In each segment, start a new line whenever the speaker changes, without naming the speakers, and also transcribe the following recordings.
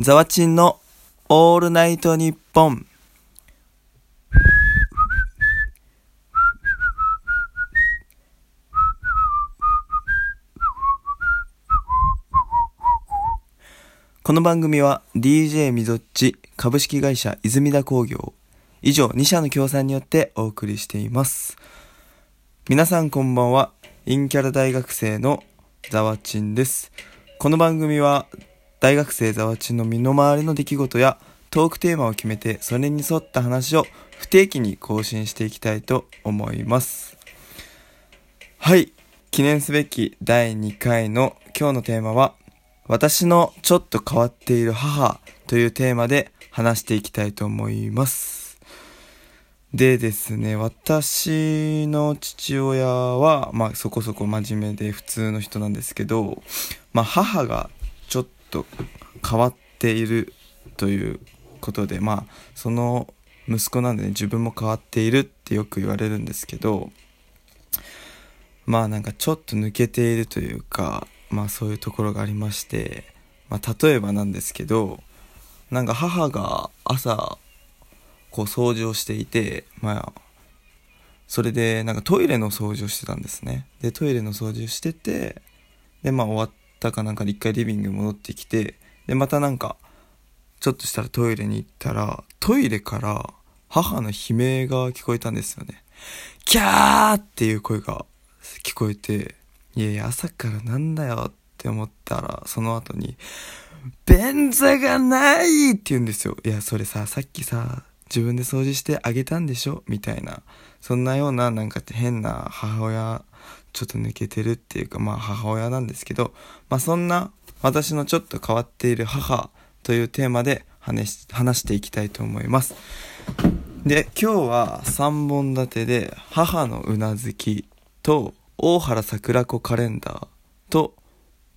ザワチンのオールナイトニッポン。この番組は DJ みぞっち株式会社泉田工業以上2社の協賛によってお送りしています。皆さんこんばんは。インキャラ大学生のザワチンです。この番組は大学生ザワチンの身の回りの出来事やトークテーマを決めてそれに沿った話を不定期に更新していきたいと思います。はい。記念すべき第2回の今日のテーマは私のちょっと変わっている母というテーマで話していきたいと思います。でですね、私の父親は、まあそこそこ真面目で普通の人なんですけど、まあ母がと変わっているということで、まあその息子なんでね、自分も変わっているってよく言われるんですけど、まあなんかちょっと抜けているというか、まあそういうところがありまして、まあ例えばなんですけど、なんか母が朝、こう掃除をしていて、まあ、それでなんかトイレの掃除をしてたんですね。で、トイレの掃除をしてて、で、まあ終わったかなんかで一回リビング戻ってきて、で、またなんか、ちょっとしたらトイレに行ったら、トイレから母の悲鳴が聞こえたんですよね。キャーっていう声が聞こえて、いやいや、朝からなんだよって思ったら、その後に、便座がないって言うんですよ。いや、それさ、さっきさ、自分で掃除してあげたんでしょみたいな。そんなような、なんか変な母親、ちょっと抜けてるっていうか、まあ母親なんですけど、まあそんな私のちょっと変わっている母というテーマで話していきたいと思います。で、今日は3本立てで、母のうなずきと、大原桜子カレンダーと、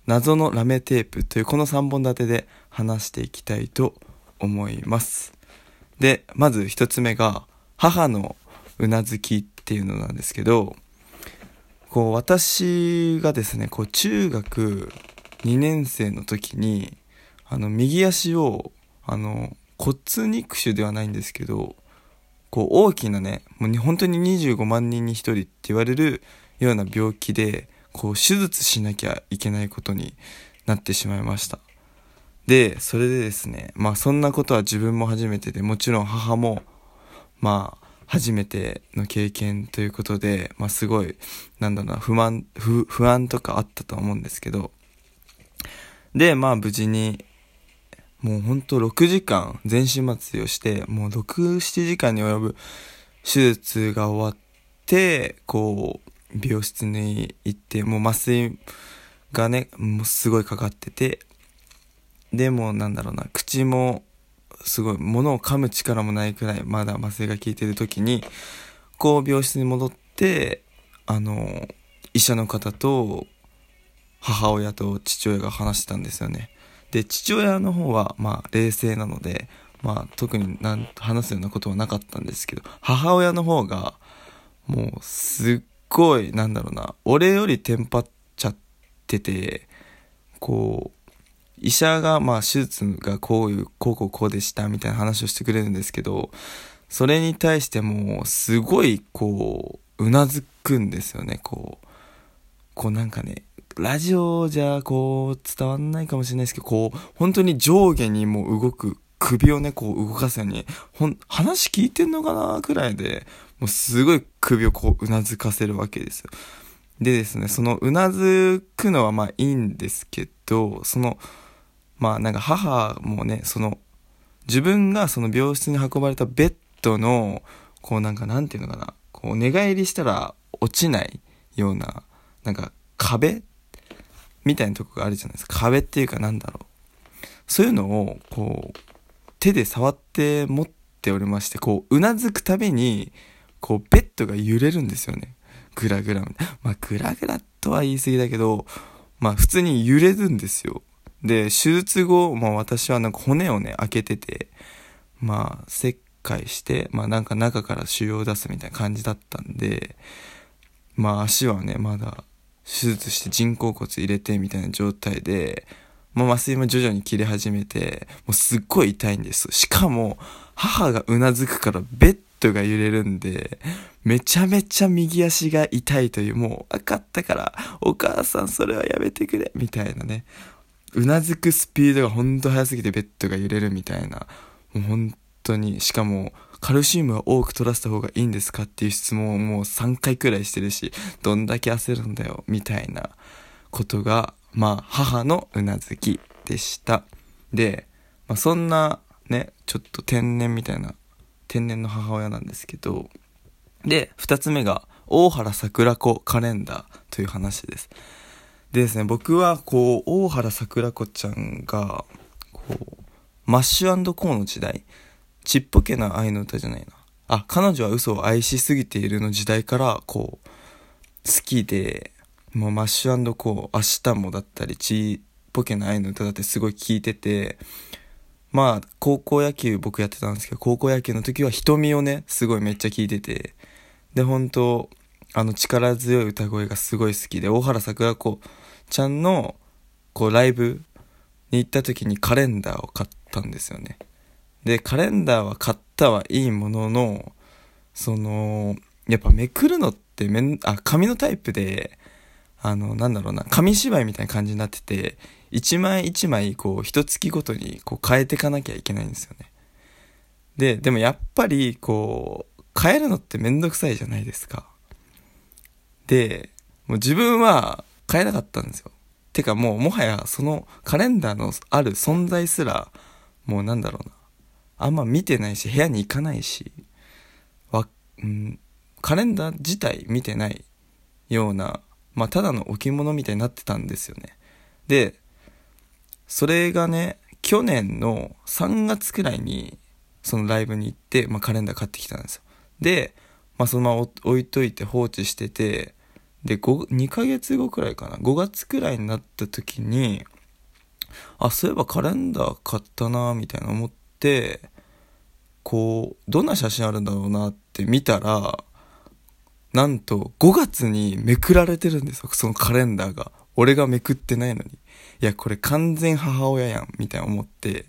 謎のラメテープというこの3本立てで話していきたいと思います。で、まず一つ目が、母のうなずきっていうのなんですけど、こう、私がですね、こう、中学2年生の時に、あの、右足を、あの、骨肉腫ではないんですけど、こう、大きなね、もう本当に25万人に1人って言われるような病気で、こう、手術しなきゃいけないことになってしまいました。で、それでですね、まあそんなことは自分も初めてで、もちろん母も、まあ、初めての経験ということで、まあすごい、なんだろうな、不満、不、不安とかあったと思うんですけど、で、まあ無事に、もうほんと6時間全身麻酔をして、もう6、7時間に及ぶ手術が終わって、こう、美容室に行って、もう麻酔がね、もうすごいかかってて、でもなんだろうな、口もすごい物を噛む力もないくらいまだ麻酔が効いてる時に、こう病室に戻って、あの、医者の方と母親と父親が話してたんですよね。で、父親の方はまあ冷静なので、まあ特になん話すようなことはなかったんですけど、母親の方がもうすっごい、なんだろうな、俺よりテンパっちゃってて、こう、医者がまあ手術がこういう、こうこうこうでしたみたいな話をしてくれるんですけど、それに対してもすごいこう、うなずくんですよね、こう。こうなんかね、ラジオじゃこう伝わんないかもしれないですけど、こう、本当に上下にもう動く首をね、こう動かすように、ほん、話聞いてんのかなくらいで、もうすごい首をこううなずかせるわけですよ。でですね、そのうなずくのはまあいいんですけどど、その、まあなんか母もね、その、自分がその病室に運ばれたベッドの、こうなんかなんていうのかな、こう寝返りしたら落ちないような、なんか壁みたいなとこがあるじゃないですか。壁っていうかなんだろう。そういうのを、こう、手で触って持っておりまして、こう、うなずくたびに、こう、ベッドが揺れるんですよね。グラグラ。まあ、グラグラとは言い過ぎだけど、まあ、普通に揺れるんですよ。で、手術後、まあ私はなんか骨をね、開けてて、まあ、切開して、まあなんか中から腫瘍を出すみたいな感じだったんで、まあ足はね、まだ手術して人工骨入れてみたいな状態で、まあ、麻酔も徐々に切れ始めて、もうすっごい痛いんです。しかも、母がうなずくからベッドが揺れるんで、めちゃめちゃ右足が痛いという、もう分かったから、お母さんそれはやめてくれ、みたいなね。うなずくスピードがほんと速すぎてベッドが揺れるみたいな。もう本当に、しかも、カルシウムは多く取らせた方がいいんですかっていう質問をもう3回くらいしてるし、どんだけ焦るんだよ、みたいなことがまあ、母のうなずきでした。で、まあ、そんなね、ちょっと天然みたいな、天然の母親なんですけど、で、二つ目が、大原桜子カレンダーという話です。でですね、僕はこう、大原桜子ちゃんが、こう、マッシュコーの時代、ちっぽけな愛の歌じゃないな。あ、彼女は嘘を愛しすぎているの時代から、こう、好きで、もうマッシュコー、明日もだったり、ちーぽけな愛の歌だってすごい聴いてて、まあ、高校野球僕やってたんですけど、高校野球の時は瞳をね、すごいめっちゃ聴いてて、で、本当あの力強い歌声がすごい好きで、大原桜子ちゃんの、こう、ライブに行った時にカレンダーを買ったんですよね。で、カレンダーは買ったはいいものの、その、やっぱめくるのってめん、あ、紙のタイプで、あの、なんだろうな、紙芝居みたいな感じになってて、一枚一枚、こう、一月ごとに、こう、変えていかなきゃいけないんですよね。で、でもやっぱり、こう、変えるのってめんどくさいじゃないですか。で、もう自分は変えなかったんですよ。てかもう、もはや、そのカレンダーのある存在すら、もうなんだろうな。あんま見てないし、部屋に行かないし、わ、うん、カレンダー自体見てないようなまあ、ただの置物みたいになってたんですよね。で、それがね、去年の3月くらいに、そのライブに行って、まあ、カレンダー買ってきたんですよ。で、まあ、そのまま置いといて放置してて、で、2ヶ月後くらいかな、5月くらいになった時に、あ、そういえばカレンダー買ったな、みたいな思って、こう、どんな写真あるんだろうなって見たら、なんと5月にめくられてるんですよ、そのカレンダーが。俺がめくってないのに。いや、これ完全母親やん、みたいな思って。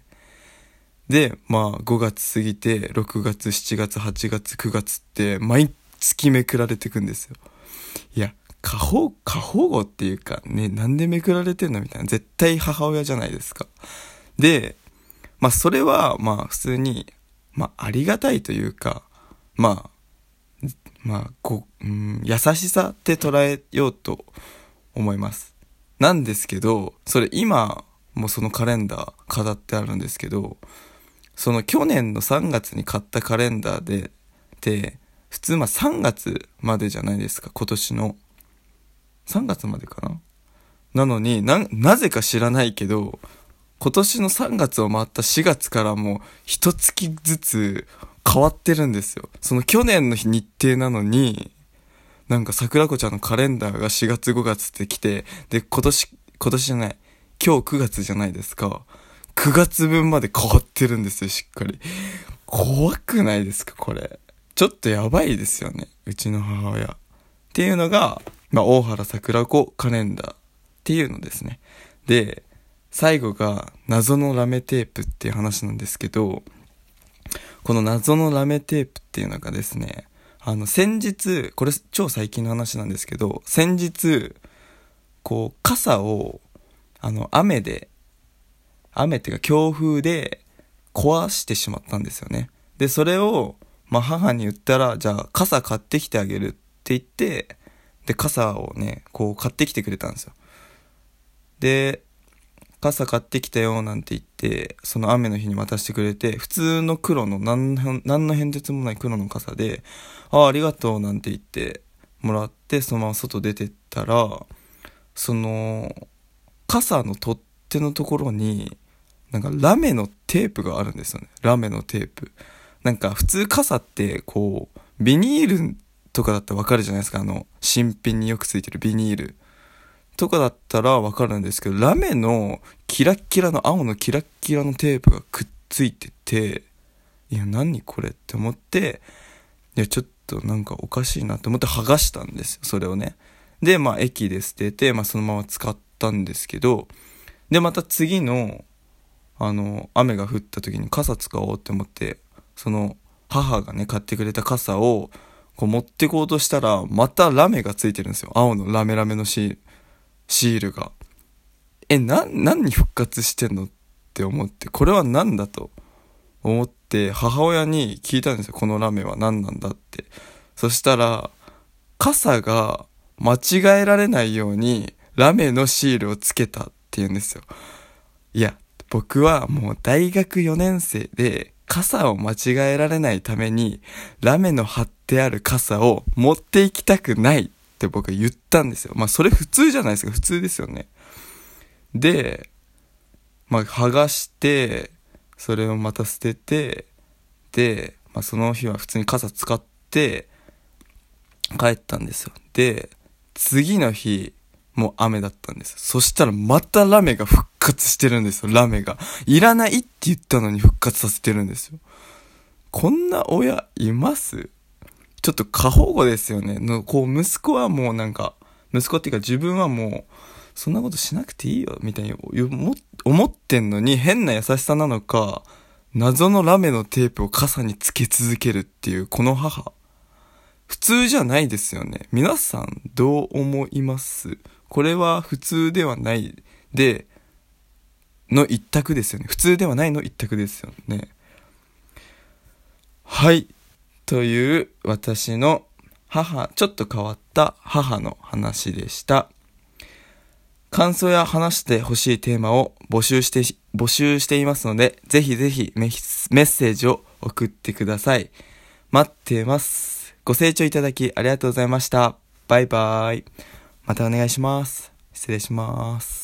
で、まあ5月過ぎて、6月、7月、8月、9月って、毎月めくられてくんですよ。いや、過保、過保護っていうか、ね、なんでめくられてんのみたいな。絶対母親じゃないですか。で、まあそれは、まあ普通に、まあありがたいというか、まあまあ、こう、うん、優しさって捉えようと思います。なんですけど、それ今もそのカレンダー飾ってあるんですけど、その去年の3月に買ったカレンダーで、で、普通まあ3月までじゃないですか、今年の。3月までかな？なのにな、なぜか知らないけど、今年の3月を回った4月からもう一月ずつ変わってるんですよ。その去年の日程なのに、なんか桜子ちゃんのカレンダーが4月5月って来て、で、今年、今年じゃない、今日9月じゃないですか。9月分まで変わってるんですよ、しっかり。怖くないですか、これ。ちょっとやばいですよね、うちの母親。っていうのが、まあ、大原桜子カレンダーっていうのですね。で、最後が謎のラメテープっていう話なんですけど、この謎のラメテープっていうのがですね、あの、先日、これ超最近の話なんですけど、先日、こう、傘を、あの、雨で、雨っていうか強風で壊してしまったんですよね。で、それを、まあ、母に言ったら、じゃあ、傘買ってきてあげるって言って、で、傘をね、こう買ってきてくれたんですよ。で、傘買ってきたよなんて言って、その雨の日に渡してくれて、普通の黒の何何の変哲もない黒の傘で、ああ、ありがとうなんて言ってもらって、そのまま外出てったら、その、傘の取っ手のところに、なんかラメのテープがあるんですよね。ラメのテープ。なんか普通傘ってこう、ビニールとかだったらわかるじゃないですか。あの、新品によくついてるビニール。とかだったらわかるんですけど、ラメのキラッキラの青のキラッキラのテープがくっついてて、いや、何これって思って、いや、ちょっとなんかおかしいなって思って剥がしたんですよ、それをね。で、まあ、駅で捨てて、まあ、そのまま使ったんですけど、で、また次の、あの、雨が降った時に傘使おうって思って、その、母がね、買ってくれた傘を、こう持ってこうとしたら、またラメがついてるんですよ。青のラメラメのシール、シールが。え、な、何に復活してんのって思って、これは何だと思って、母親に聞いたんですよ。このラメは何なんだって。そしたら、傘が間違えられないように、ラメのシールをつけたって言うんですよ。いや、僕はもう大学4年生で、傘を間違えられないために、ラメの貼ってある傘を持っていきたくないっって僕は言ったんですよ。まあそれ普通じゃないですか。普通ですよね。で、まあ剥がして、それをまた捨てて、で、まあその日は普通に傘使って、帰ったんですよ。で、次の日、もう雨だったんです。そしたらまたラメが復活してるんですよ、ラメが。いらないって言ったのに復活させてるんですよ。こんな親います？ちょっと過保護ですよね。のこう、息子はもうなんか、息子っていうか自分はもう、そんなことしなくていいよ、みたいに思ってんのに変な優しさなのか、謎のラメのテープを傘につけ続けるっていうこの母。普通じゃないですよね。皆さんどう思います？これは普通ではないで、の一択ですよね。普通ではないの一択ですよね。はい。という私の母、ちょっと変わった母の話でした。感想や話してほしいテーマを募集して、募集していますので、ぜひぜひメッセージを送ってください。待ってます。ご清聴いただきありがとうございました。バイバイ。またお願いします。失礼します。